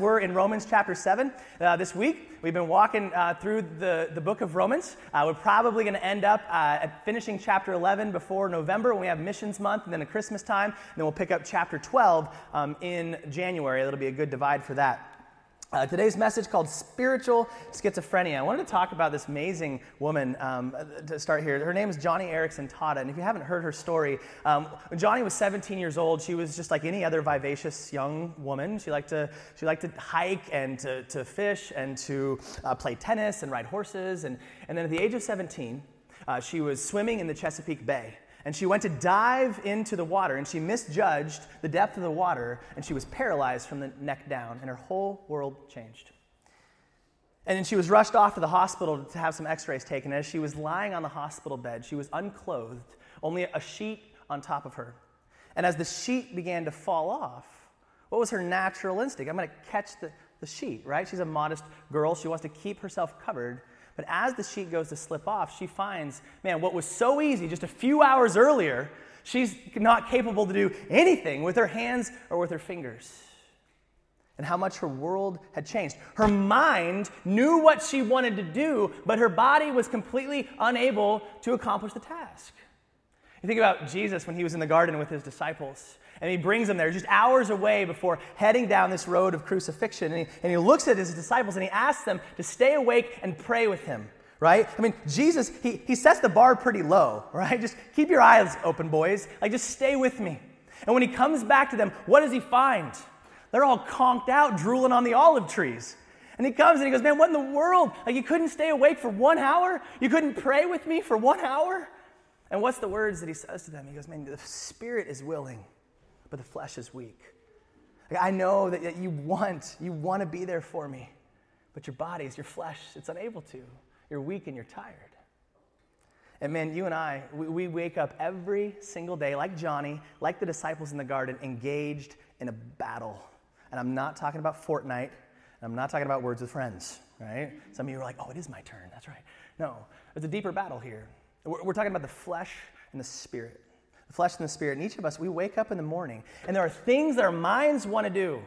We're in Romans chapter 7 uh, this week. We've been walking uh, through the, the book of Romans. Uh, we're probably going to end up uh, finishing chapter 11 before November when we have Missions Month and then a Christmas time. And then we'll pick up chapter 12 um, in January. That'll be a good divide for that. Uh, today's message called Spiritual Schizophrenia. I wanted to talk about this amazing woman um, to start here. Her name is Joni Eareckson Tada. And if you haven't heard her story, um, when Joni was 17 years old, she was just like any other vivacious young woman. She liked to, she liked to hike and to, to fish and to uh, play tennis and ride horses. And, and then at the age of 17, uh, she was swimming in the Chesapeake Bay and she went to dive into the water and she misjudged the depth of the water and she was paralyzed from the neck down and her whole world changed. And then she was rushed off to the hospital to have some x rays taken. As she was lying on the hospital bed, she was unclothed, only a sheet on top of her. And as the sheet began to fall off, what was her natural instinct? I'm going to catch the, the sheet, right? She's a modest girl. She wants to keep herself covered. But as the sheet goes to slip off, she finds, man, what was so easy just a few hours earlier, she's not capable to do anything with her hands or with her fingers. And how much her world had changed. Her mind knew what she wanted to do, but her body was completely unable to accomplish the task. You think about Jesus when he was in the garden with his disciples and he brings them there just hours away before heading down this road of crucifixion. And he, and he looks at his disciples and he asks them to stay awake and pray with him, right? I mean, Jesus, he, he sets the bar pretty low, right? Just keep your eyes open, boys. Like, just stay with me. And when he comes back to them, what does he find? They're all conked out, drooling on the olive trees. And he comes and he goes, Man, what in the world? Like, you couldn't stay awake for one hour? You couldn't pray with me for one hour? And what's the words that he says to them? He goes, Man, the spirit is willing, but the flesh is weak. Like, I know that, that you want, you want to be there for me, but your bodies, your flesh, it's unable to. You're weak and you're tired. And man, you and I, we, we wake up every single day, like Joni, like the disciples in the garden, engaged in a battle. And I'm not talking about Fortnite, and I'm not talking about words with friends, right? Some of you are like, oh, it is my turn. That's right. No, there's a deeper battle here. We're, we're talking about the flesh and the spirit the flesh and the spirit. And each of us, we wake up in the morning, and there are things that our minds want to do.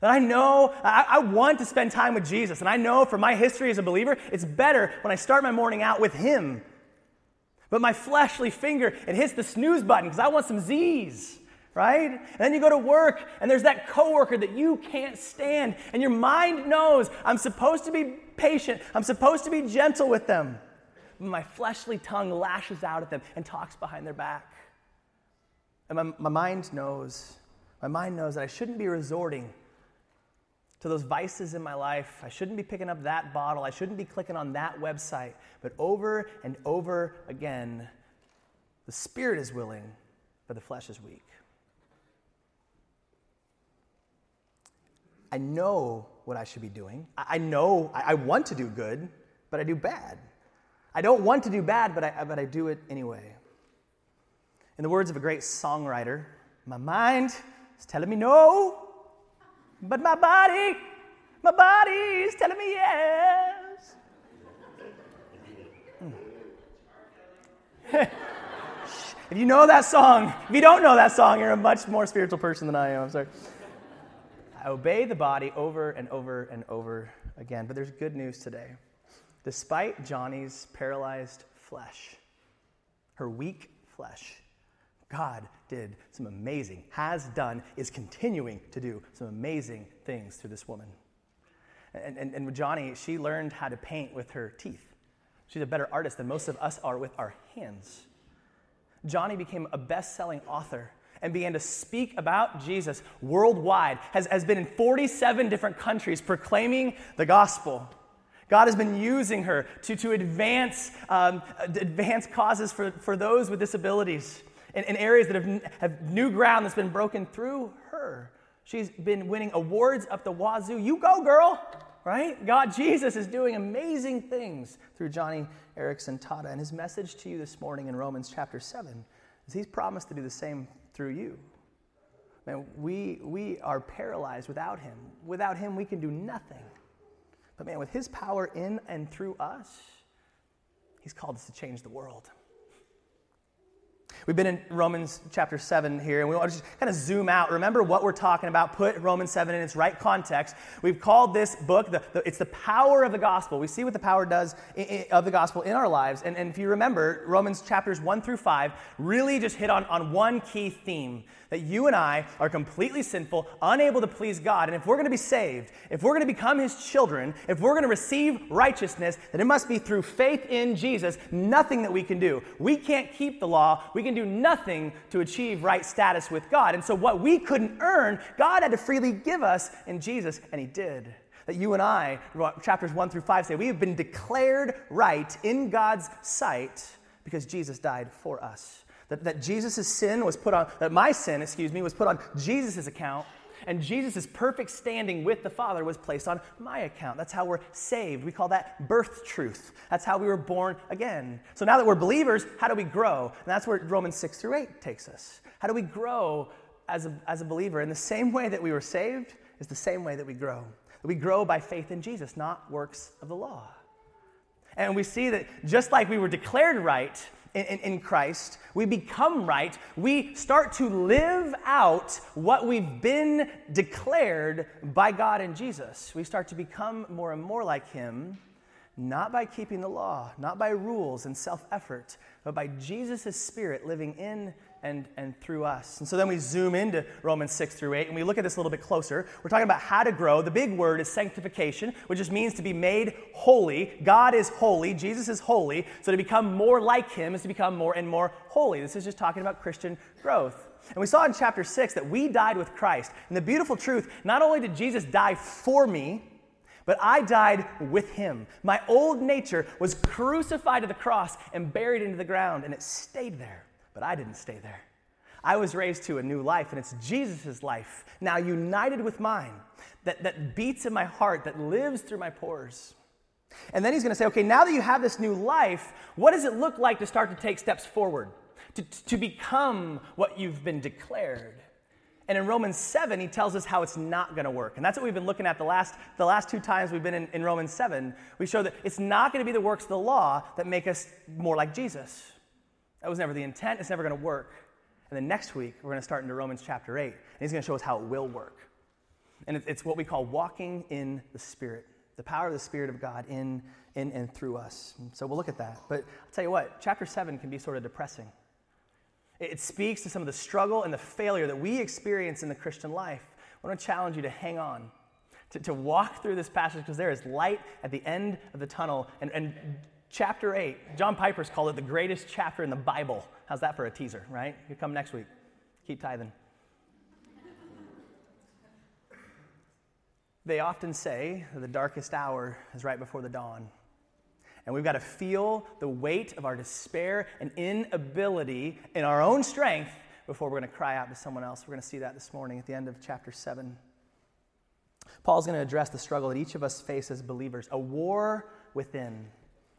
That I know, I, I, want to spend time with Jesus. And I know from my history as a believer, it's better when I start my morning out with Him. But my fleshly finger, it hits the snooze button because I want some Z's, right? And then you go to work, and there's that coworker that you can't stand. And your mind knows I'm supposed to be patient, I'm supposed to be gentle with them. But my fleshly tongue lashes out at them and talks behind their back. And my, my mind knows, my mind knows that I shouldn't be resorting to those vices in my life. I shouldn't be picking up that bottle. I shouldn't be clicking on that website. But over and over again, the spirit is willing, but the flesh is weak. I know what I should be doing. I know I want to do good, but I do bad. I don't want to do bad, but I, but I do it anyway. In the words of a great songwriter, my mind is telling me no, but my body, my body is telling me yes. Hmm. if you know that song, if you don't know that song, you're a much more spiritual person than I am. I'm sorry. I obey the body over and over and over again. But there's good news today. Despite Joni's paralyzed flesh, her weak flesh, God did some amazing, has done, is continuing to do some amazing things through this woman. And, and, and with Joni, she learned how to paint with her teeth. She's a better artist than most of us are with our hands. Joni became a best selling author and began to speak about Jesus worldwide, has, has been in 47 different countries proclaiming the gospel. God has been using her to, to advance, um, advance causes for, for those with disabilities in, in areas that have, have new ground that's been broken through her. She's been winning awards up the wazoo. You go, girl, right? God, Jesus is doing amazing things through Joni Eareckson Tada. And his message to you this morning in Romans chapter 7 is he's promised to do the same through you. Man, we, we are paralyzed without him. Without him, we can do nothing. But man, with his power in and through us, he's called us to change the world. We've been in Romans chapter 7 here, and we want to just kind of zoom out. Remember what we're talking about, put Romans 7 in its right context. We've called this book, the, the, it's the power of the gospel. We see what the power does in, in, of the gospel in our lives. And, and if you remember, Romans chapters 1 through 5 really just hit on, on one key theme that you and I are completely sinful, unable to please God. And if we're going to be saved, if we're going to become His children, if we're going to receive righteousness, then it must be through faith in Jesus, nothing that we can do. We can't keep the law, we can do nothing to achieve right status with God. And so, what we couldn't earn, God had to freely give us in Jesus, and He did that you and I, chapters 1 through 5, say we have been declared right in God's sight because Jesus died for us. That, that Jesus' sin was put on, that my sin, excuse me, was put on Jesus' account, and Jesus' perfect standing with the Father was placed on my account. That's how we're saved. We call that birth truth. That's how we were born again. So now that we're believers, how do we grow? And that's where Romans 6 through 8 takes us. How do we grow as a, as a believer? In the same way that we were saved is the same way that we grow. We grow by faith in Jesus, not works of the law. And we see that just like we were declared right in, in, Christ, we become right. We start to live out what we've been declared by God in Jesus. We start to become more and more like Him, not by keeping the law, not by rules and self effort, but by Jesus' Spirit living in and, and through us. And so then we zoom into Romans 6 through 8 and we look at this a little bit closer. We're talking about how to grow. The big word is sanctification, which just means to be made holy. God is holy, Jesus is holy. So to become more like him is to become more and more holy. This is just talking about Christian growth. And we saw in chapter 6 that we died with Christ. And the beautiful truth not only did Jesus die for me, but I died with him. My old nature was crucified to the cross and buried into the ground, and it stayed there. But I didn't stay there. I was raised to a new life, and it's Jesus' life, now united with mine, that, that beats in my heart, that lives through my pores. And then he's going to say, okay, now that you have this new life, what does it look like to start to take steps forward, to, to become what you've been declared? And in Romans 7, he tells us how it's not going to work. And that's what we've been looking at the last, the last two times we've been in, in Romans 7. We show that it's not going to be the works of the law that make us more like Jesus. That was never the intent. It's never going to work. And then next week, we're going to start into Romans chapter 8, and he's going to show us how it will work. And it's what we call walking in the Spirit, the power of the Spirit of God in, in and through us. And so we'll look at that. But I'll tell you what, chapter 7 can be sort of depressing. It speaks to some of the struggle and the failure that we experience in the Christian life. I want to challenge you to hang on, to, to walk through this passage because there is light at the end of the tunnel. And, and chapter 8. John Piper's called it the greatest chapter in the Bible. How's that for a teaser, right? You come next week. Keep tithing. They often say the darkest hour is right before the dawn. And we've got to feel the weight of our despair and inability in our own strength before we're going to cry out to someone else. We're going to see that this morning at the end of chapter 7. Paul's going to address the struggle that each of us face as believers a war within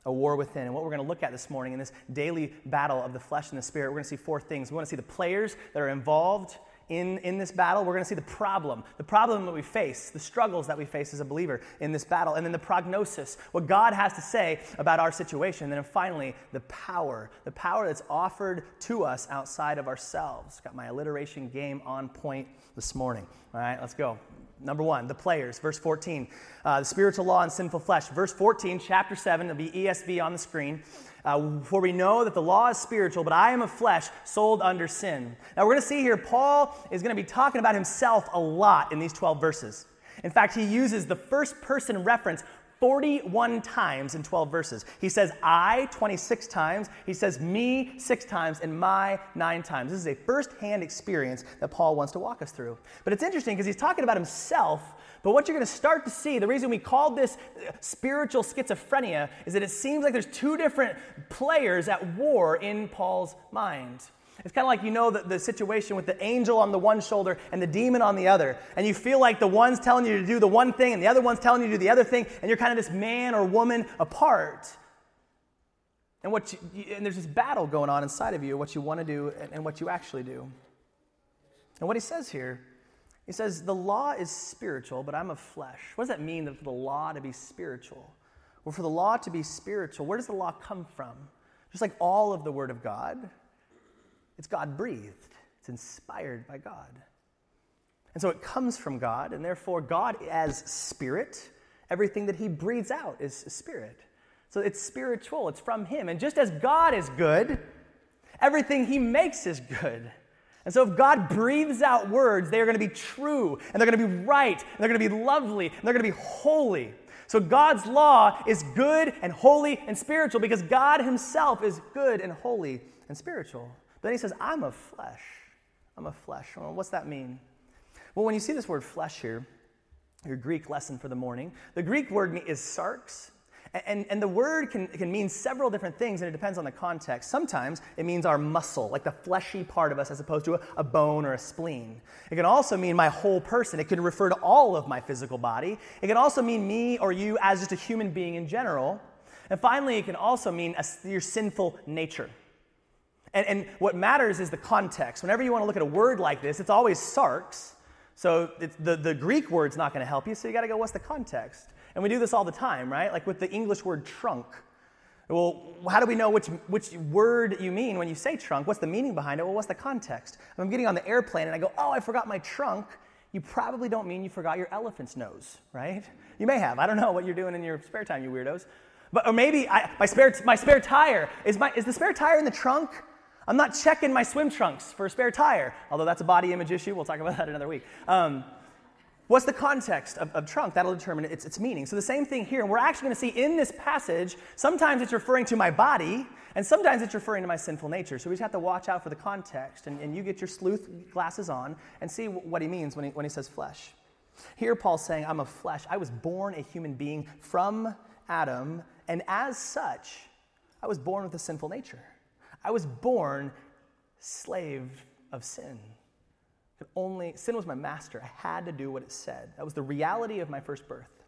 a war within. And what we're going to look at this morning in this daily battle of the flesh and the spirit, we're going to see four things. We want to see the players that are involved in, in this battle. We're going to see the problem, the problem that we face, the struggles that we face as a believer in this battle, and then the prognosis, what God has to say about our situation. And then finally, the power, the power that's offered to us outside of ourselves. Got my alliteration game on point this morning. All right, let's go. Number one, the players, verse 14. Uh, the spiritual law and sinful flesh. Verse 14, chapter 7, it'll be ESV on the screen. Uh, for we know that the law is spiritual, but I am of flesh, sold under sin. Now we're going to see here, Paul is going to be talking about himself a lot in these 12 verses. In fact, he uses the first person reference 41 times in 12 verses. He says I 26 times, he says me six times, and my nine times. This is a first hand experience that Paul wants to walk us through. But it's interesting because he's talking about himself. But what you're going to start to see, the reason we called this uh, spiritual schizophrenia is that it seems like there's two different players at war in Paul's mind. It's kind of like you know the, the situation with the angel on the one shoulder and the demon on the other. And you feel like the one's telling you to do the one thing and the other one's telling you to do the other thing, and you're kind of this man or woman apart. And, what you, and there's this battle going on inside of you, what you want to do and, and what you actually do. And what he says here, he says, the law is spiritual, but I'm of flesh. What does that mean for the law to be spiritual? Well, for the law to be spiritual, where does the law come from? Just like all of the Word of God, It's God breathed, it's inspired by God. And so it comes from God, and therefore, God as spirit, everything that he breathes out is spirit. So it's spiritual, it's from him. And just as God is good, everything he makes is good. And so, if God breathes out words, they are going to be true, and they're going to be right, and they're going to be lovely, and they're going to be holy. So, God's law is good and holy and spiritual because God Himself is good and holy and spiritual. Then He says, I'm of flesh. I'm of flesh. Well, what's that mean? Well, when you see this word flesh here, your Greek lesson for the morning, the Greek word is sarx, and, and the word can, can mean several different things, and it depends on the context. Sometimes it means our muscle, like the fleshy part of us, as opposed to a, a bone or a spleen. It can also mean my whole person. It can refer to all of my physical body. It can also mean me or you as just a human being in general. And finally, it can also mean a, your sinful nature. And, and what matters is the context. Whenever you want to look at a word like this, it's always sarx. So the, the Greek word's not going to help you, so you got to go, what's the context? And we do this all the time, right? Like with the English word trunk. Well, how do we know which, which word you mean when you say trunk? What's the meaning behind it? Well, what's the context? If I'm getting on the airplane and I go, oh, I forgot my trunk, you probably don't mean you forgot your elephant's nose, right? You may have. I don't know what you're doing in your spare time, you weirdos. But, or maybe I, my, spare, my spare tire. Is, my, is the spare tire in the trunk? I'm not checking my swim trunks for a spare tire, although that's a body image issue. We'll talk about that another week. Um, What's the context of, of, trunk? That'll determine its, its meaning. So, the same thing here. And we're actually going to see in this passage, sometimes it's referring to my body, and sometimes it's referring to my sinful nature. So, we just have to watch out for the context. And, and you get your sleuth glasses on and see what he means when he, when he says flesh. Here, Paul's saying, I'm a flesh. I was born a human being from Adam, and as such, I was born with a sinful nature. I was born slave of sin could only, sin was my master. I had to do what it said. That was the reality of my first birth.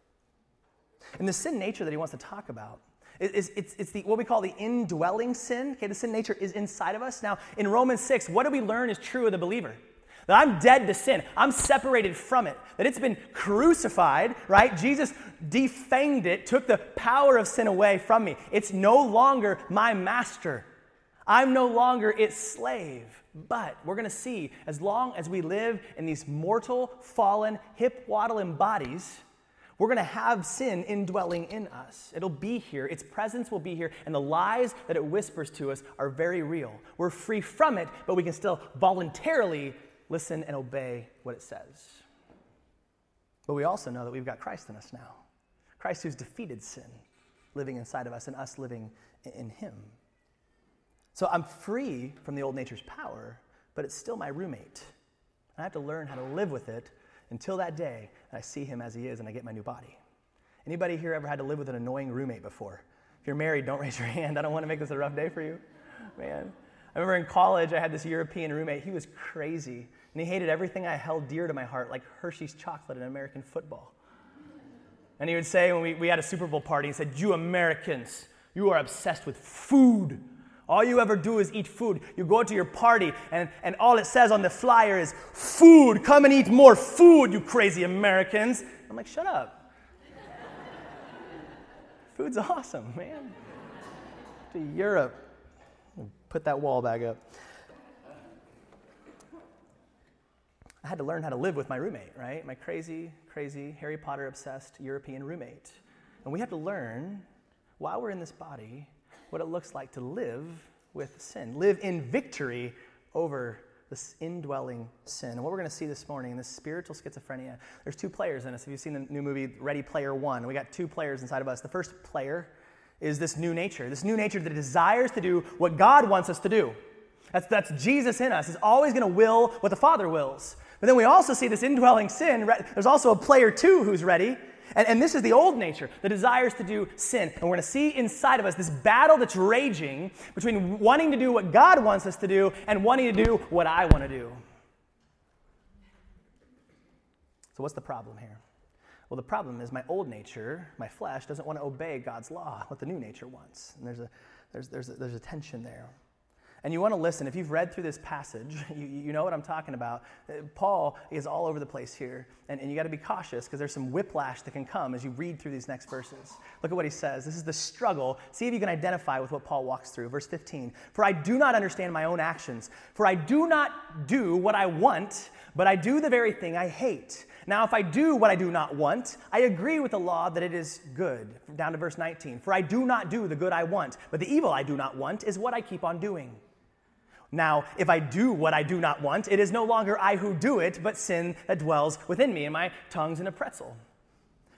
And the sin nature that he wants to talk about is it's, it's the, what we call the indwelling sin. Okay, the sin nature is inside of us. Now, in Romans 6, what do we learn is true of the believer? That I'm dead to sin. I'm separated from it. That it's been crucified, right? Jesus defanged it, took the power of sin away from me. It's no longer my master. I'm no longer its slave. But we're going to see as long as we live in these mortal, fallen, hip waddling bodies, we're going to have sin indwelling in us. It'll be here, its presence will be here, and the lies that it whispers to us are very real. We're free from it, but we can still voluntarily listen and obey what it says. But we also know that we've got Christ in us now Christ who's defeated sin living inside of us and us living in Him. So I'm free from the old nature's power, but it's still my roommate. And I have to learn how to live with it until that day that I see him as he is and I get my new body. Anybody here ever had to live with an annoying roommate before? If you're married, don't raise your hand. I don't want to make this a rough day for you. Man. I remember in college, I had this European roommate. He was crazy, and he hated everything I held dear to my heart, like Hershey's chocolate and American football. And he would say when we, we had a Super Bowl party, he said, You Americans, you are obsessed with food. All you ever do is eat food. You go to your party, and, and all it says on the flyer is, Food, come and eat more food, you crazy Americans. I'm like, Shut up. Food's awesome, man. To Europe. Put that wall back up. I had to learn how to live with my roommate, right? My crazy, crazy, Harry Potter obsessed European roommate. And we have to learn while we're in this body what it looks like to live with sin, live in victory over this indwelling sin. And what we're going to see this morning, this spiritual schizophrenia, there's two players in us. If you've seen the new movie Ready Player One, we got two players inside of us. The first player is this new nature, this new nature that desires to do what God wants us to do. That's, that's Jesus in us. Is always going to will what the Father wills. But then we also see this indwelling sin. There's also a player two who's ready, and, and this is the old nature, the desires to do sin. And we're going to see inside of us this battle that's raging between wanting to do what God wants us to do and wanting to do what I want to do. So, what's the problem here? Well, the problem is my old nature, my flesh, doesn't want to obey God's law, what the new nature wants. And there's a, there's, there's a, there's a tension there. And you want to listen. If you've read through this passage, you, you know what I'm talking about. Uh, Paul is all over the place here. And, and you got to be cautious because there's some whiplash that can come as you read through these next verses. Look at what he says. This is the struggle. See if you can identify with what Paul walks through. Verse 15 For I do not understand my own actions. For I do not do what I want, but I do the very thing I hate. Now, if I do what I do not want, I agree with the law that it is good. Down to verse 19. For I do not do the good I want, but the evil I do not want is what I keep on doing. Now, if I do what I do not want, it is no longer I who do it, but sin that dwells within me, and my tongue's in a pretzel.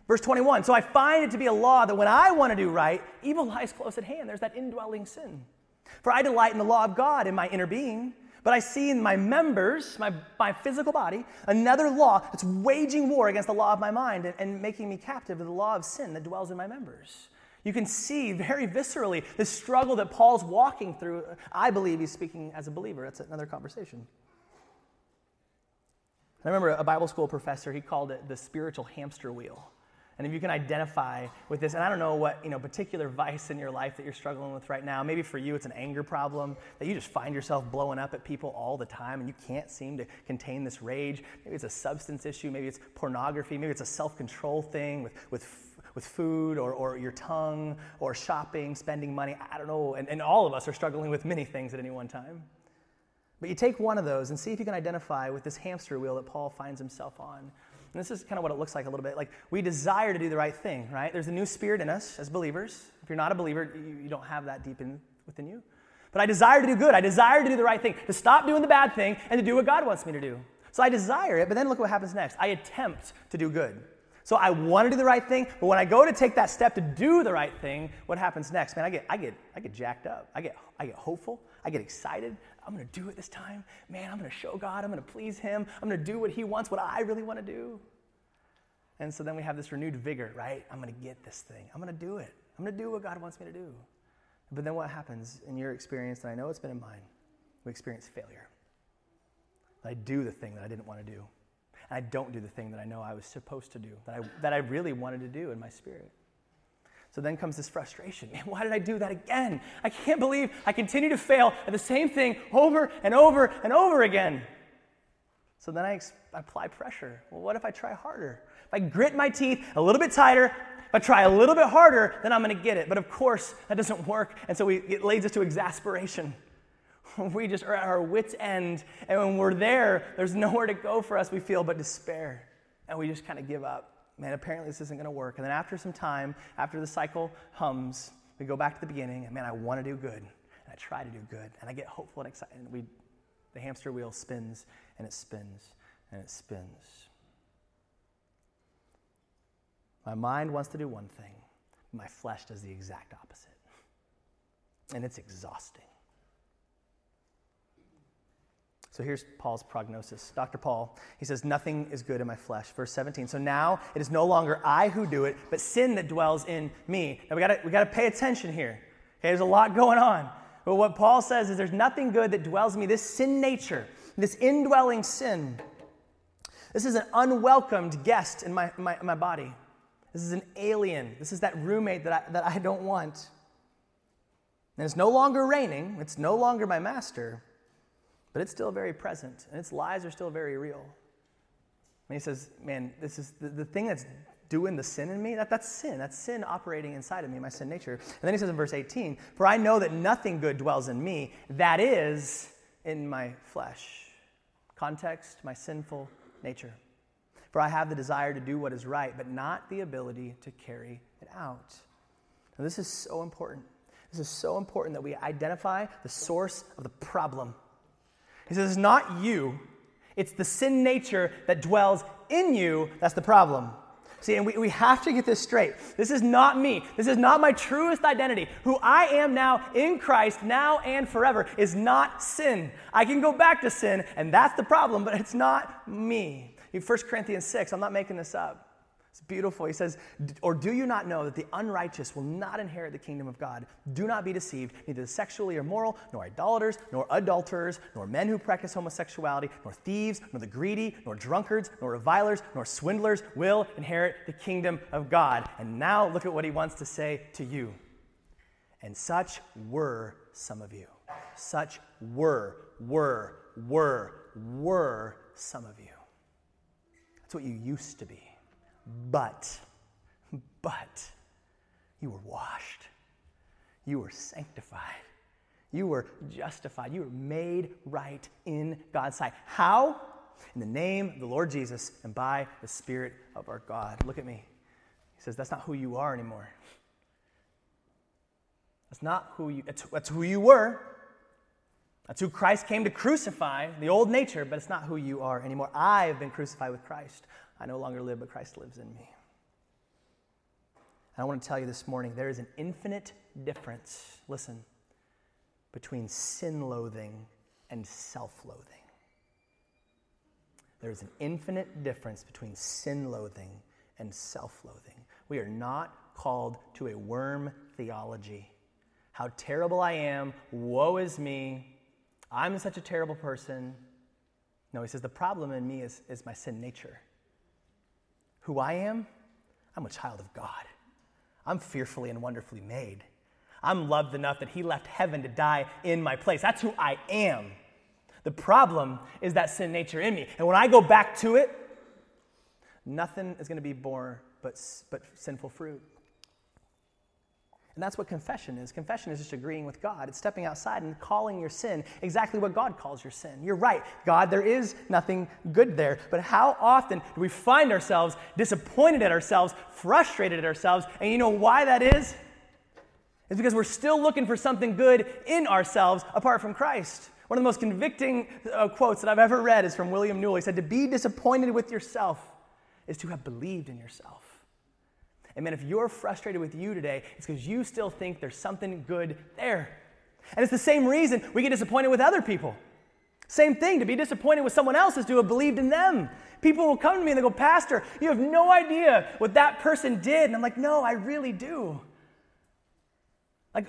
Verse 21 So I find it to be a law that when I want to do right, evil lies close at hand. There's that indwelling sin. For I delight in the law of God in my inner being, but I see in my members, my, my physical body, another law that's waging war against the law of my mind and, and making me captive to the law of sin that dwells in my members. You can see very viscerally the struggle that Paul's walking through. I believe he's speaking as a believer. That's another conversation. I remember a Bible school professor, he called it the spiritual hamster wheel. And if you can identify with this, and I don't know what you know particular vice in your life that you're struggling with right now. Maybe for you it's an anger problem that you just find yourself blowing up at people all the time, and you can't seem to contain this rage. Maybe it's a substance issue. Maybe it's pornography. Maybe it's a self-control thing with with with food or, or your tongue or shopping, spending money. I don't know. And, and all of us are struggling with many things at any one time. But you take one of those and see if you can identify with this hamster wheel that Paul finds himself on. And this is kind of what it looks like a little bit. Like we desire to do the right thing, right? There's a new spirit in us as believers. If you're not a believer, you, you don't have that deep in, within you. But I desire to do good. I desire to do the right thing, to stop doing the bad thing and to do what God wants me to do. So I desire it, but then look what happens next. I attempt to do good. So I want to do the right thing, but when I go to take that step to do the right thing, what happens next? Man, I get, I get, I get jacked up. I get, I get hopeful. I get excited. I'm going to do it this time. Man, I'm going to show God. I'm going to please Him. I'm going to do what He wants, what I really want to do. And so then we have this renewed vigor, right? I'm going to get this thing. I'm going to do it. I'm going to do what God wants me to do. But then what happens in your experience, and I know it's been in mine, we experience failure. I do the thing that I didn't want to do. And I don't do the thing that I know I was supposed to do, that I, that I really wanted to do in my spirit. So then comes this frustration. Man, why did I do that again? I can't believe I continue to fail at the same thing over and over and over again. So then I, ex- apply pressure. Well, what if I try harder? If I grit my teeth a little bit tighter, if I try a little bit harder, then I'm going to get it. But of course, that doesn't work. And so we, it leads us to exasperation. we just are at our wits' end. And when we're there, there's nowhere to go for us, we feel but despair. And we just kind of give up. Man, apparently this isn't going to work. And then after some time, after the cycle hums, we go back to the beginning. And man, I want to do good. And I try to do good. And I get hopeful and excited. And we, the hamster wheel spins and it spins and it spins. My mind wants to do one thing, my flesh does the exact opposite. And it's exhausting. So here's Paul's prognosis. Dr. Paul, he says, Nothing is good in my flesh. Verse 17. So now it is no longer I who do it, but sin that dwells in me. Now we gotta, we gotta pay attention here. Okay, there's a lot going on. But what Paul says is there's nothing good that dwells in me. This sin nature, this indwelling sin, this is an unwelcomed guest in my, my, my body. This is an alien. This is that roommate that I, that I don't want. And it's no longer reigning, it's no longer my master but it's still very present, and its lies are still very real. And he says, Man, this is the, the thing that's doing the sin in me, that, that's sin. That's sin operating inside of me, my sin nature. And then he says in verse 18, For I know that nothing good dwells in me, that is in my flesh. Context, my sinful nature. For I have the desire to do what is right, but not the ability to carry it out. Now, this is so important. This is so important that we identify the source of the problem. He says, It's not you, it's the sin nature that dwells in you that's the problem. See, and we, we have to get this straight. This is not me. This is not my truest identity. Who I am now in Christ, now and forever, is not sin. I can go back to sin, and that's the problem, but it's not me. In 1 Corinthians 6, I'm not making this up. It's beautiful. He says, Or do you not know that the unrighteous will not inherit the kingdom of God? Do not be deceived. Neither the sexually immoral, nor idolaters, nor adulterers, nor men who practice homosexuality, nor thieves, nor the greedy, nor drunkards, nor revilers, nor swindlers will inherit the kingdom of God. And now look at what he wants to say to you. And such were some of you. Such were, were, were, were some of you. That's what you used to be. But, but, you were washed. You were sanctified. You were justified. You were made right in God's sight. How? In the name of the Lord Jesus and by the Spirit of our God. Look at me. He says, That's not who you are anymore. That's not who you, that's, that's who you were. That's who Christ came to crucify, the old nature, but it's not who you are anymore. I have been crucified with Christ. I no longer live, but Christ lives in me. And I want to tell you this morning there is an infinite difference, listen, between sin loathing and self loathing. There is an infinite difference between sin loathing and self loathing. We are not called to a worm theology. How terrible I am, woe is me, I'm such a terrible person. No, he says the problem in me is, is my sin nature. Who I am, I'm a child of God. I'm fearfully and wonderfully made. I'm loved enough that he left heaven to die in my place. That's who I am. The problem is that sin nature in me. And when I go back to it, nothing is going to be born but, but sinful fruit. And that's what confession is. Confession is just agreeing with God. It's stepping outside and calling your sin exactly what God calls your sin. You're right, God, there is nothing good there. But how often do we find ourselves disappointed at ourselves, frustrated at ourselves? And you know why that is? It's because we're still looking for something good in ourselves apart from Christ. One of the most convicting uh, quotes that I've ever read is from William Newell. He said, To be disappointed with yourself is to have believed in yourself. And man, if you're frustrated with you today, it's because you still think there's something good there. And it's the same reason we get disappointed with other people. Same thing, to be disappointed with someone else is to have believed in them. People will come to me and they go, Pastor, you have no idea what that person did. And I'm like, No, I really do. Like,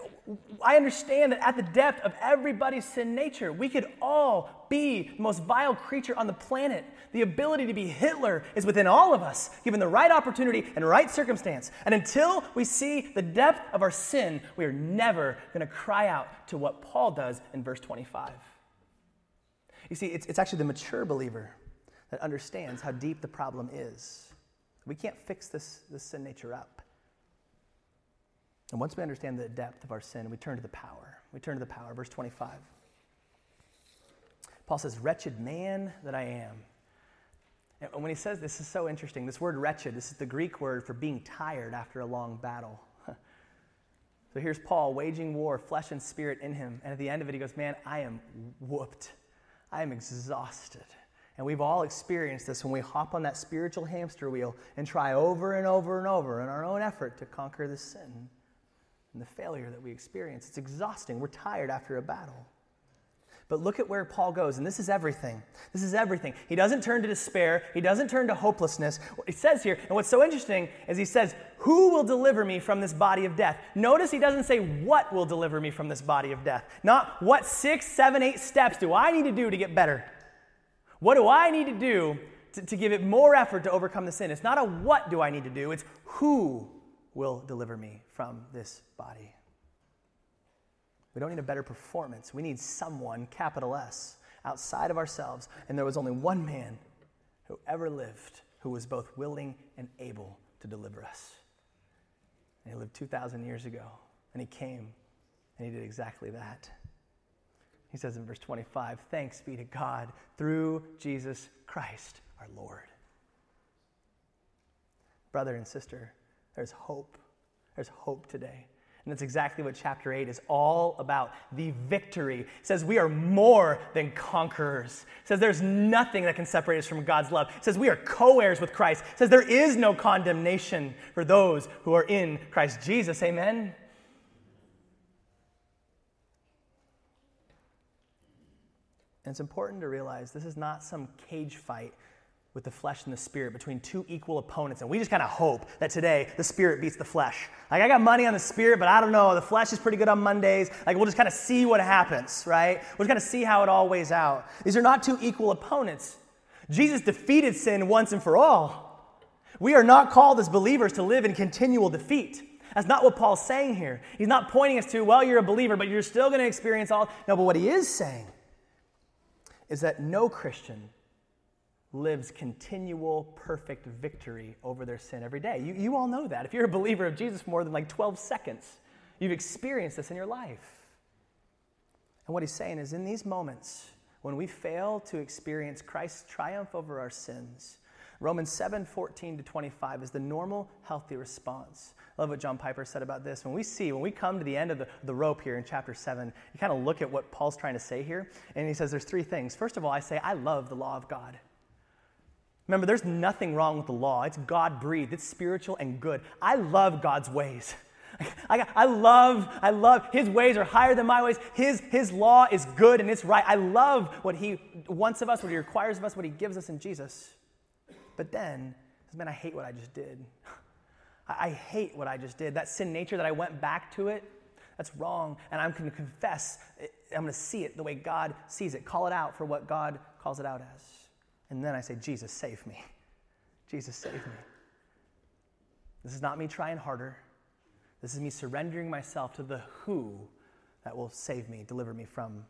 I understand that at the depth of everybody's sin nature, we could all be the most vile creature on the planet. The ability to be Hitler is within all of us, given the right opportunity and right circumstance. And until we see the depth of our sin, we are never going to cry out to what Paul does in verse 25. You see, it's, it's actually the mature believer that understands how deep the problem is. We can't fix this, this sin nature up. And once we understand the depth of our sin, we turn to the power. We turn to the power. Verse 25. Paul says, Wretched man that I am. And when he says this is so interesting, this word wretched, this is the Greek word for being tired after a long battle. so here's Paul waging war, flesh and spirit in him. And at the end of it, he goes, Man, I am whooped. I am exhausted. And we've all experienced this when we hop on that spiritual hamster wheel and try over and over and over in our own effort to conquer the sin and the failure that we experience. It's exhausting. We're tired after a battle. But look at where Paul goes, and this is everything. This is everything. He doesn't turn to despair, he doesn't turn to hopelessness. He says here, and what's so interesting is he says, Who will deliver me from this body of death? Notice he doesn't say, What will deliver me from this body of death? Not what six, seven, eight steps do I need to do to get better? What do I need to do to, to give it more effort to overcome the sin? It's not a what do I need to do, it's who will deliver me from this body. We don't need a better performance. We need someone, capital S, outside of ourselves. And there was only one man who ever lived who was both willing and able to deliver us. And he lived 2,000 years ago. And he came and he did exactly that. He says in verse 25, Thanks be to God through Jesus Christ our Lord. Brother and sister, there's hope. There's hope today. And that's exactly what chapter 8 is all about the victory. It says we are more than conquerors. It says there's nothing that can separate us from God's love. It says we are co heirs with Christ. It says there is no condemnation for those who are in Christ Jesus. Amen. And it's important to realize this is not some cage fight with the flesh and the spirit between two equal opponents. And we just kind of hope that today the spirit beats the flesh. Like, I got money on the spirit, but I don't know. The flesh is pretty good on Mondays. Like, we'll just kind of see what happens, right? We'll just kind of see how it all weighs out. These are not two equal opponents. Jesus defeated sin once and for all. We are not called as believers to live in continual defeat. That's not what Paul's saying here. He's not pointing us to, well, you're a believer, but you're still going to experience all. No, but what he is saying is that no Christian lives continual, perfect victory over their sin every day. You, you all know that. If you're a believer of Jesus more than like 12 seconds, you've experienced this in your life. And what he's saying is in these moments, when we fail to experience Christ's triumph over our sins, Romans 7 14 to 25 is the normal, healthy response. I love what John Piper said about this. When we see, when we come to the end of the, the rope here in chapter 7, you kind of look at what Paul's trying to say here, and he says there's three things. First of all, I say, I love the law of God. Remember, there's nothing wrong with the law. It's God breathed, it's spiritual and good. I love God's ways. I, I, love, I love, his ways are higher than my ways. His, his law is good and it's right. I love what he wants of us, what he requires of us, what he gives us in Jesus. But then, man, I hate what I just did. I, I hate what I just did. That sin nature that I went back to it, that's wrong. And I'm going to confess, I'm going to see it the way God sees it, call it out for what God calls it out as. And then I say, Jesus, save me. Jesus, save me. This is not me trying harder. This is me surrendering myself to the who that will save me, deliver me from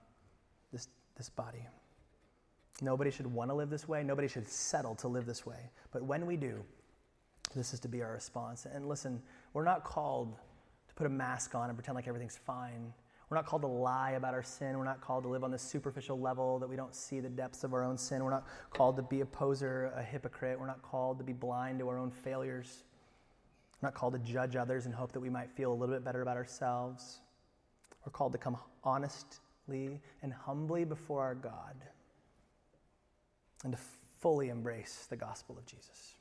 this, this body. Nobody should want to live this way. Nobody should settle to live this way. But when we do, this is to be our response. And listen, we're not called to put a mask on and pretend like everything's fine. We're not called to lie about our sin. We're not called to live on this superficial level that we don't see the depths of our own sin. We're not called to be a poser, a hypocrite. We're not called to be blind to our own failures. We're not called to judge others and hope that we might feel a little bit better about ourselves. We're called to come honestly and humbly before our God and to fully embrace the gospel of Jesus.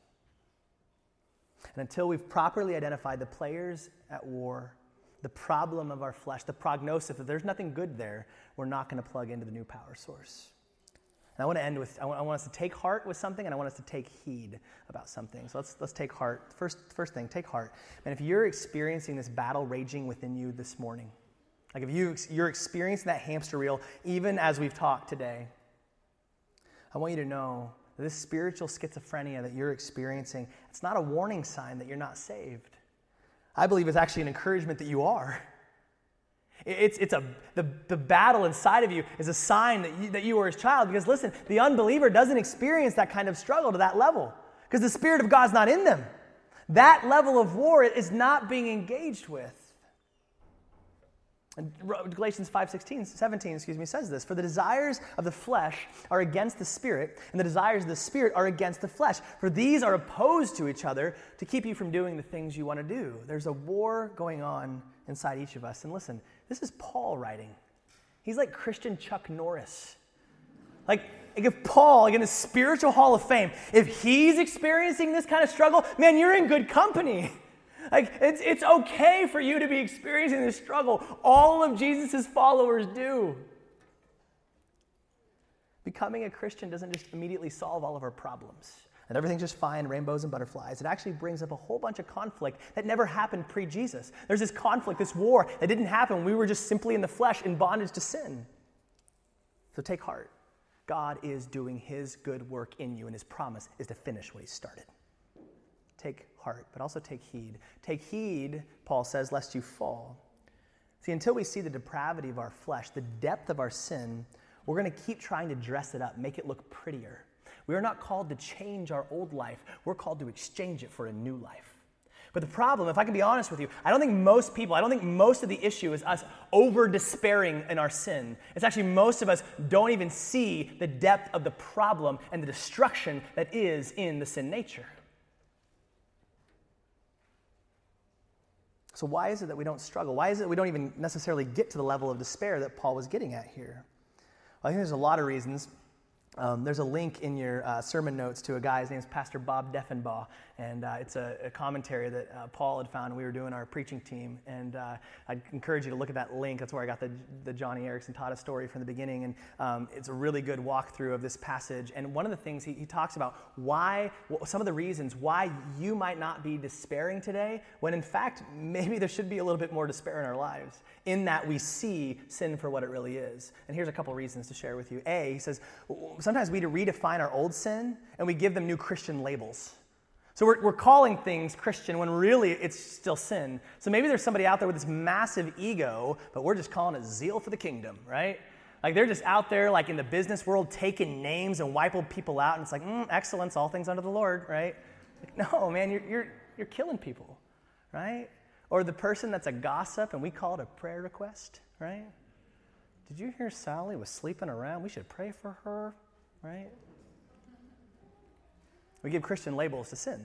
And until we've properly identified the players at war, the problem of our flesh, the prognosis that there's nothing good there, we're not going to plug into the new power source. And I want to end with, I want, I want, us to take heart with something, and I want us to take heed about something. So let's, let's take heart. First, first thing, take heart. And if you're experiencing this battle raging within you this morning, like if you, you're experiencing that hamster wheel, even as we've talked today, I want you to know this spiritual schizophrenia that you're experiencing, it's not a warning sign that you're not saved. I believe it's actually an encouragement that you are. It's, it's a, the, the battle inside of you is a sign that you, that you are his child. Because listen, the unbeliever doesn't experience that kind of struggle to that level because the Spirit of God's not in them. That level of war is not being engaged with. Galatians 5, 16, 17, excuse me, says this For the desires of the flesh are against the spirit, and the desires of the spirit are against the flesh. For these are opposed to each other to keep you from doing the things you want to do. There's a war going on inside each of us. And listen, this is Paul writing. He's like Christian Chuck Norris. Like, if Paul, like in the spiritual hall of fame, if he's experiencing this kind of struggle, man, you're in good company. Like, it's, it's okay for you to be experiencing this struggle. All of Jesus' followers do. Becoming a Christian doesn't just immediately solve all of our problems and everything's just fine, rainbows and butterflies. It actually brings up a whole bunch of conflict that never happened pre Jesus. There's this conflict, this war that didn't happen. We were just simply in the flesh in bondage to sin. So take heart. God is doing his good work in you, and his promise is to finish what he started. Take heart, but also take heed. Take heed, Paul says, lest you fall. See, until we see the depravity of our flesh, the depth of our sin, we're going to keep trying to dress it up, make it look prettier. We are not called to change our old life, we're called to exchange it for a new life. But the problem, if I can be honest with you, I don't think most people, I don't think most of the issue is us over despairing in our sin. It's actually most of us don't even see the depth of the problem and the destruction that is in the sin nature. So, why is it that we don't struggle? Why is it we don't even necessarily get to the level of despair that Paul was getting at here? Well, I think there's a lot of reasons. Um, there's a link in your uh, sermon notes to a guy, his name is Pastor Bob Deffinbaugh, and uh, it's a, a, commentary that uh, Paul had found. We were doing our preaching team, and uh, I'd encourage you to look at that link. That's where I got the, the Joni Eareckson Tada story from the beginning, and um, it's a really good walkthrough of this passage. And one of the things he, he talks about why, some of the reasons why you might not be despairing today, when in fact, maybe there should be a little bit more despair in our lives, in that we see sin for what it really is. And here's a couple reasons to share with you. A, he says, sometimes we redefine our old sin and we give them new Christian labels. So we're, we're calling things Christian when really it's still sin. So maybe there's somebody out there with this massive ego, but we're just calling it zeal for the kingdom, right? Like they're just out there, like in the business world, taking names and wiping people out, and it's like, mm, excellence, all things under the Lord, right? Like, no, man, you're, you're, you're killing people, right? Or the person that's a gossip and we call it a prayer request, right? Did you hear Sally was sleeping around? We should pray for her, right? We give Christian labels to sin,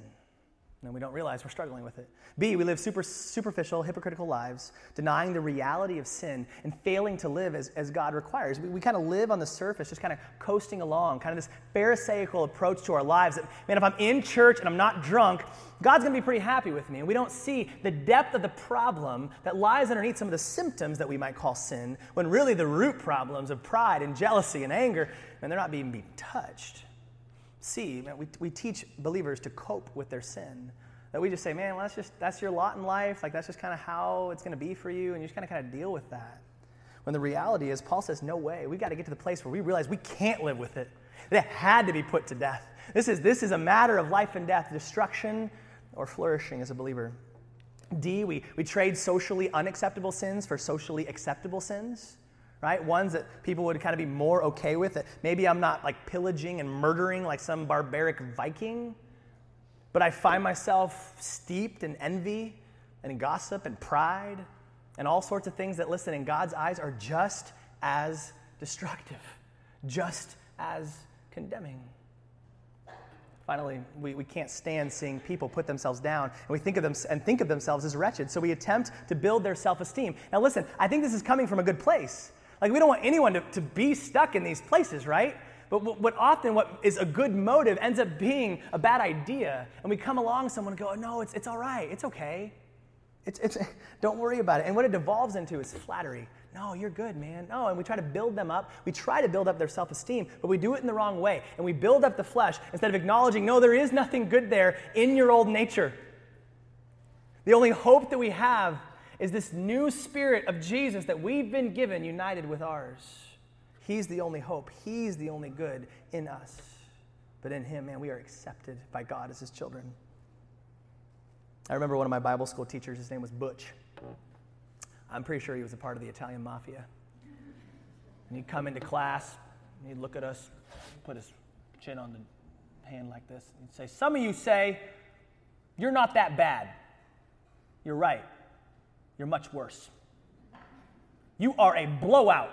and we don't realize we're struggling with it. B, we live super, superficial, hypocritical lives, denying the reality of sin and failing to live as, as God requires. We, we kind of live on the surface, just kind of coasting along, kind of this Pharisaical approach to our lives that, man, if I'm in church and I'm not drunk, God's going to be pretty happy with me. And we don't see the depth of the problem that lies underneath some of the symptoms that we might call sin, when really the root problems of pride and jealousy and anger, and they're not being, being touched. Man, we, we teach believers to cope with their sin. That we just say, man, well, that's just that's your lot in life. Like that's just kind of how it's going to be for you, and you just kind of kind of deal with that. When the reality is, Paul says, no way. We got to get to the place where we realize we can't live with it. That it had to be put to death. This is this is a matter of life and death, destruction or flourishing as a believer. D, we, we trade socially unacceptable sins for socially acceptable sins right? Ones that people would kind of be more okay with. That maybe I'm not like pillaging and murdering like some barbaric Viking, but I find myself steeped in envy and gossip and pride and all sorts of things that, listen, in God's eyes are just as destructive, just as condemning. Finally, we, we can't stand seeing people put themselves down and we think of them and think of themselves as wretched. So we attempt to build their self-esteem. Now listen, I think this is coming from a good place. Like, we don't want anyone to, to be stuck in these places, right? But what, what, often what is a good motive ends up being a bad idea. And we come along someone and go, no, it's, it's all right. It's okay. It's, it's, don't worry about it. And what it devolves into is flattery. No, you're good, man. No, and we try to build them up. We try to build up their self esteem, but we do it in the wrong way. And we build up the flesh instead of acknowledging, no, there is nothing good there in your old nature. The only hope that we have is this new spirit of Jesus that we've been given united with ours. He's the only hope, He's the only good in us. But in Him, man, we are accepted by God as His children. I remember one of my Bible school teachers, his name was Butch. I'm pretty sure he was a part of the Italian mafia. And he'd come into class, and he'd look at us, put his chin on the hand like this, and he'd say, Some of you say, You're not that bad. You're right you're much worse. You are a blowout.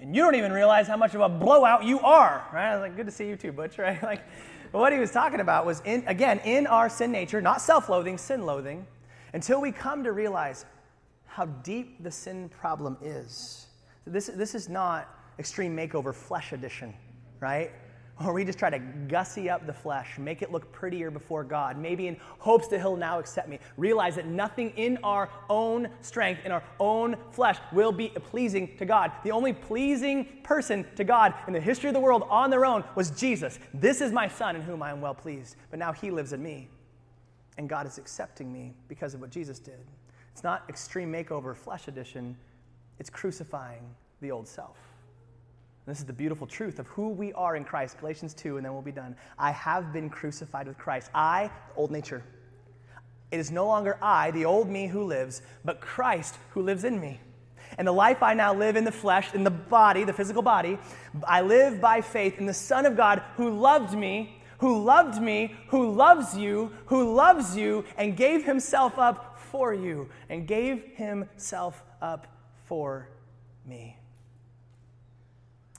And you don't even realize how much of a blowout you are, right? I was like, good to see you too, Butch, right? Like, what he was talking about was, in, again, in our sin nature, not self loathing, sin loathing, until we come to realize how deep the sin problem is. This, this is not extreme makeover flesh edition, right? Or we just try to gussy up the flesh, make it look prettier before God, maybe in hopes that He'll now accept me. Realize that nothing in our own strength, in our own flesh, will be pleasing to God. The only pleasing person to God in the history of the world on their own was Jesus. This is my Son in whom I am well pleased. But now He lives in me, and God is accepting me because of what Jesus did. It's not extreme makeover flesh edition, it's crucifying the old self. This is the beautiful truth of who we are in Christ. Galatians 2, and then we'll be done. I have been crucified with Christ. I, old nature. It is no longer I, the old me, who lives, but Christ who lives in me. And the life I now live in the flesh, in the body, the physical body, I live by faith in the Son of God who loved me, who loved me, who loves you, who loves you, and gave himself up for you, and gave himself up for me.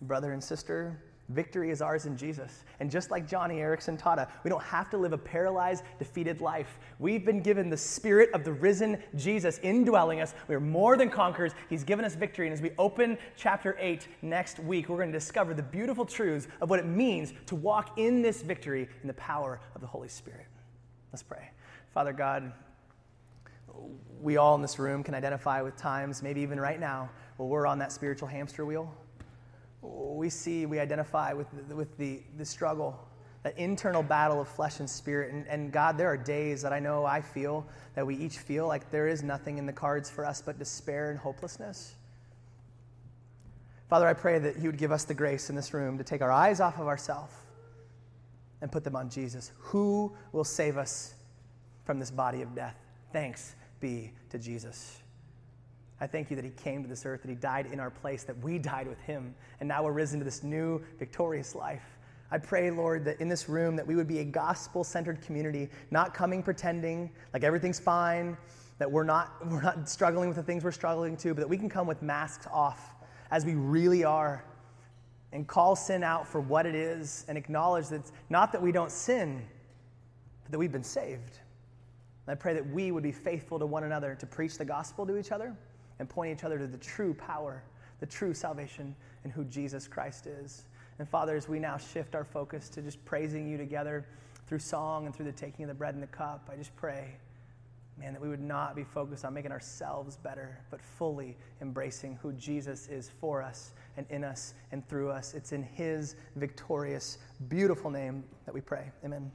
Brother and sister, victory is ours in Jesus. And just like Joni Eareckson taught us, we don't have to live a paralyzed, defeated life. We've been given the spirit of the risen Jesus indwelling us. We are more than conquerors. He's given us victory. And as we open chapter 8 next week, we're going to discover the beautiful truths of what it means to walk in this victory in the power of the Holy Spirit. Let's pray. Father God, we all in this room can identify with times, maybe even right now, where we're on that spiritual hamster wheel we see, we identify with, with the, the struggle, that internal battle of flesh and spirit. And, and God, there are days that I know I feel, that we each feel like there is nothing in the cards for us but despair and hopelessness. Father, I pray that you would give us the grace in this room to take our eyes off of ourselves and put them on Jesus. Who will save us from this body of death? Thanks be to Jesus. I thank you that he came to this earth, that he died in our place, that we died with him, and now we're risen to this new victorious life. I pray, Lord, that in this room that we would be a gospel-centered community, not coming pretending like everything's fine, that we're not, we're not struggling with the things we're struggling to, but that we can come with masks off as we really are and call sin out for what it is and acknowledge that it's not that we don't sin, but that we've been saved. And I pray that we would be faithful to one another to preach the gospel to each other and point each other to the true power, the true salvation, and who Jesus Christ is. And Father, as we now shift our focus to just praising you together through song and through the taking of the bread and the cup, I just pray, man, that we would not be focused on making ourselves better, but fully embracing who Jesus is for us and in us and through us. It's in his victorious, beautiful name that we pray. Amen.